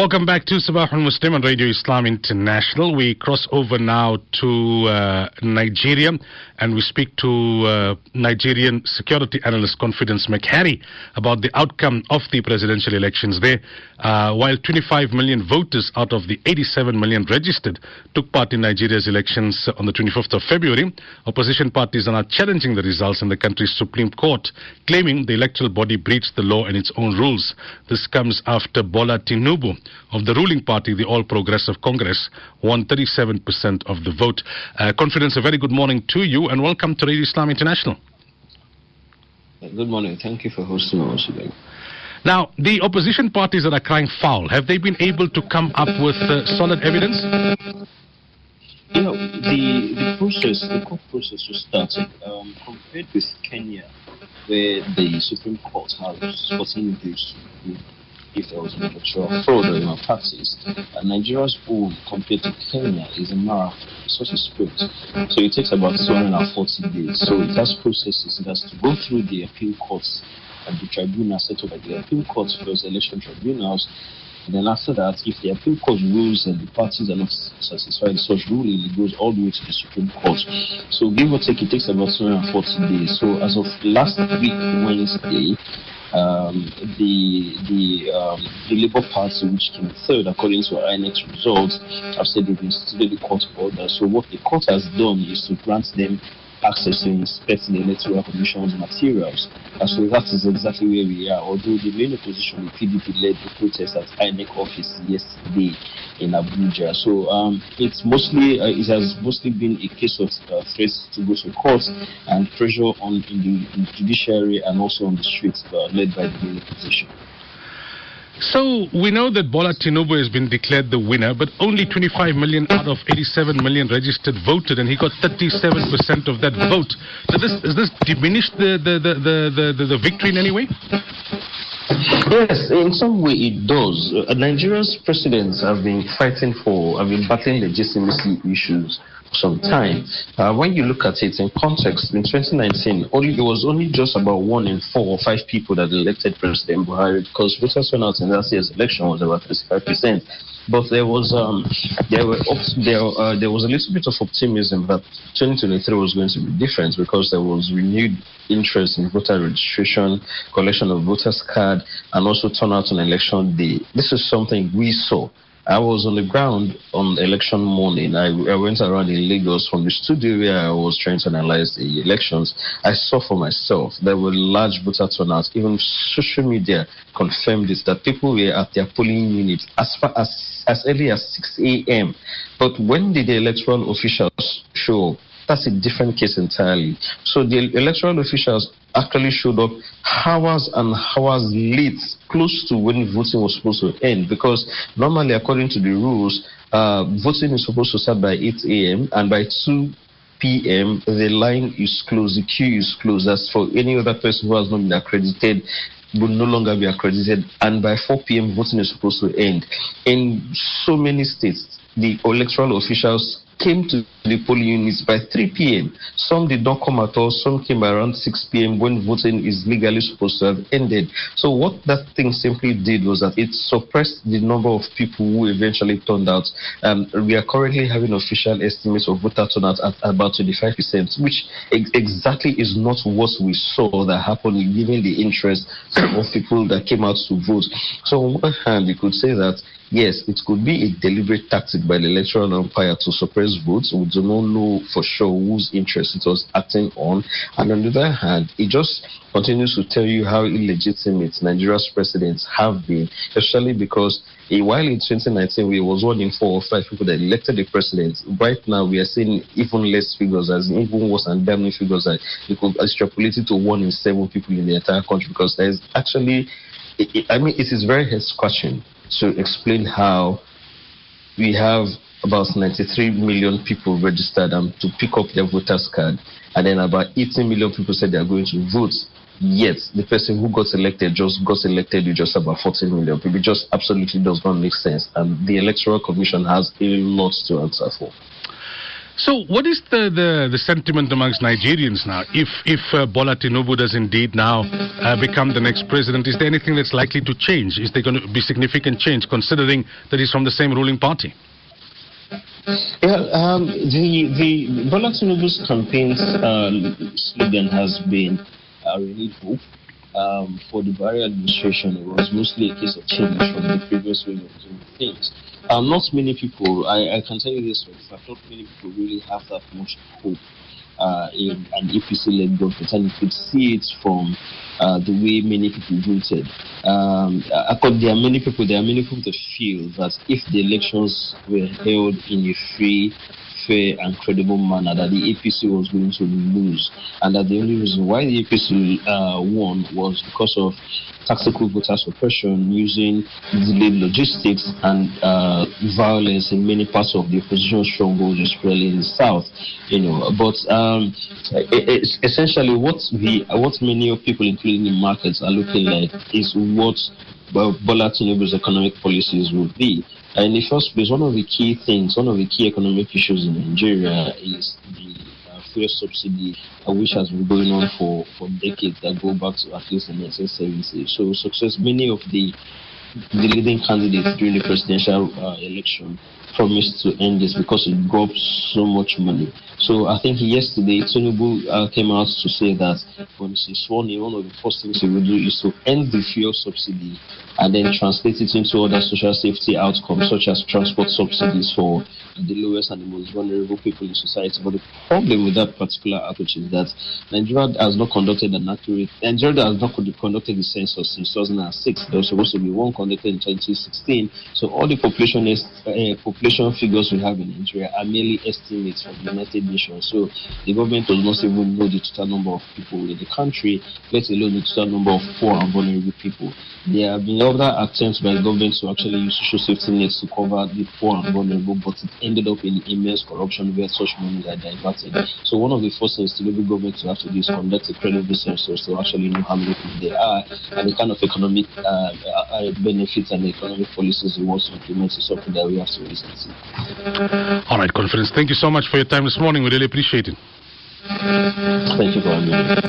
Welcome back to Sabah al Muslim on Radio Islam International. We cross over now to uh, Nigeria and we speak to uh, Nigerian security analyst Confidence MacHarry about the outcome of the presidential elections there. Uh, while 25 million voters out of the 87 million registered took part in Nigeria's elections on the 25th of February, opposition parties are now challenging the results in the country's Supreme Court, claiming the electoral body breached the law and its own rules. This comes after Bola Tinubu of the ruling party, the All Progressive Congress, won 37% of the vote. Uh, Confidence, a very good morning to you and welcome to Radio Islam International. Good morning. Thank you for hosting us today. Now, the opposition parties that are crying foul, have they been able to come up with uh, solid evidence? You know, the, the process, the court process was started um, compared with Kenya, where the Supreme Court has 14 days if there was an electoral fraud or malpractice. Uh, Nigeria's own compared to Kenya is a marathon, such a sprint. So it takes about 240 days. So it has processes. It has to go through the appeal courts and the tribunal set up by the appeal courts first, election tribunals. And then after that, if the appeal court rules and the parties are not satisfied with such ruling, it goes all the way to the Supreme Court. So give or take, it takes about 240 days. So as of last week, Wednesday, um, the the um, the Labour Party, which came third according to INEC results, have said they've instituted the court order. So what the court has done is to grant them access to inspect the electoral commission's materials. And so that is exactly where we are. Although the main opposition, the PDP, led the protest at INEC office yesterday in Abuja. So um, it's mostly uh, it has mostly been a case of uh, threats to go to court and pressure on in the, in the judiciary and also on the streets uh, led by the main opposition. So we know that Bola Tinubu has been declared the winner, but only 25 million out of 87 million registered voted, and he got 37% of that vote. Does this, does this diminish the, the, the, the, the, the victory in any way? Yes, in some way it does. Uh, Nigeria's presidents have been fighting for, have been battling legitimacy issues for some time. Uh, when you look at it in context, in 2019, only it was only just about one in four or five people that elected President Buhari because voter turnout in last year's election was about 35 percent. But there was um, there were there uh, there was a little bit of optimism that 2023 was going to be different because there was renewed interest in voter registration, collection of voters card, and also turnout on election day. This is something we saw. I was on the ground on election morning. I, I, went around in Lagos from the studio where I was trying to analyze the elections. I saw for myself there were large voter turnouts. Even social media confirmed this that people were at their polling units as far as as early as 6 a.m. But when did the electoral officials show up? That's a different case entirely. So the electoral officials actually showed up hours and hours late, close to when voting was supposed to end. Because normally, according to the rules, uh, voting is supposed to start by 8 a.m. and by 2 p.m. the line is closed, the queue is closed. As for any other person who has not been accredited, will no longer be accredited, and by 4 p.m. voting is supposed to end. In so many states, the electoral officials came to the polling units by 3 p.m. Some did not come at all. Some came around 6 p.m. when voting is legally supposed to have ended. So what that thing simply did was that it suppressed the number of people who eventually turned out. Um, we are currently having official estimates of voter turnout at about 25%, which ex- exactly is not what we saw that happened given the interest of people that came out to vote. So on one hand, you could say that yes, it could be a deliberate tactic by the electoral umpire to suppress votes. We do not know for sure whose interest it was acting on. And on the other hand, it just continues to tell you how illegitimate Nigeria's presidents have been, especially because while in 2019 we was one in four or five people that elected the president, right now we are seeing even less figures, as even worse and damning figures that you could extrapolate to one in seven people in the entire country because there is actually, I mean, it is very head scratching to explain how we have about 93 million people registered um, to pick up their voters card, and then about 18 million people said they are going to vote. Yet the person who got elected just got elected with just about 14 million people. It just absolutely does not make sense, and the electoral commission has a lot to answer for. So, what is the, the, the sentiment amongst Nigerians now? If if uh, Bola Tinubu does indeed now uh, become the next president, is there anything that's likely to change? Is there going to be significant change, considering that he's from the same ruling party? Yeah, um, the the Bola Tinubu's uh, slogan has been uh, renewed hope. Um, for the Buhari administration, it was mostly a case of change from the previous way of doing things. Um, not many people, I, I, can tell you this, not many people really have that much hope uh, in an APC-led government, and you could see it from uh, the way many people voted. Um, there are many people, there are many people that feel that if the elections were held in a free, fair and credible manner that the APC was going to lose, and that the only reason why the APC uh, won was because of tactical voter suppression using delayed logistics and uh, violence in many parts of the opposition strongholds, especially in the south. You know, but um, essentially, what the what many of people, including the markets, are looking like is what Bola Tinubu's economic policies will be. In the first place, one of the key things, one of the key economic issues in Nigeria is the uh, fuel subsidy, uh, which has been going on for, for decades that go back to at least the 1970s. So, success, many of the the leading candidates during the presidential uh, election promised to end this because it drops so much money. So I think yesterday Tinubu uh, came out to say that when he's sworn in, one of the first things he will do is to end the fuel subsidy and then translate it into other social safety outcomes such as transport subsidies for the lowest and the most vulnerable people in society. But the problem with that particular approach is that Nigeria has not conducted an accurate, Nigeria has not conducted the census since 2006. There was supposed to be one conducted in 2016. So all the population, uh, population figures we have in Nigeria are merely estimates from the United Nations. so the government does not even know the total number of people in the country, let alone the total number of poor and vulnerable people. There have been other attempts by the government to actually use social safety nets to cover the poor and vulnerable, but it ended up in immense corruption where such money are diverted. So one of the first things the government to have to do is conduct a credible census to actually know how many people there are and the kind of economic uh, uh, benefits and economic policies we want to implement is something that we have to. All right, Confidence. Thank you so much for your time this morning. We really appreciate it. Thank you me.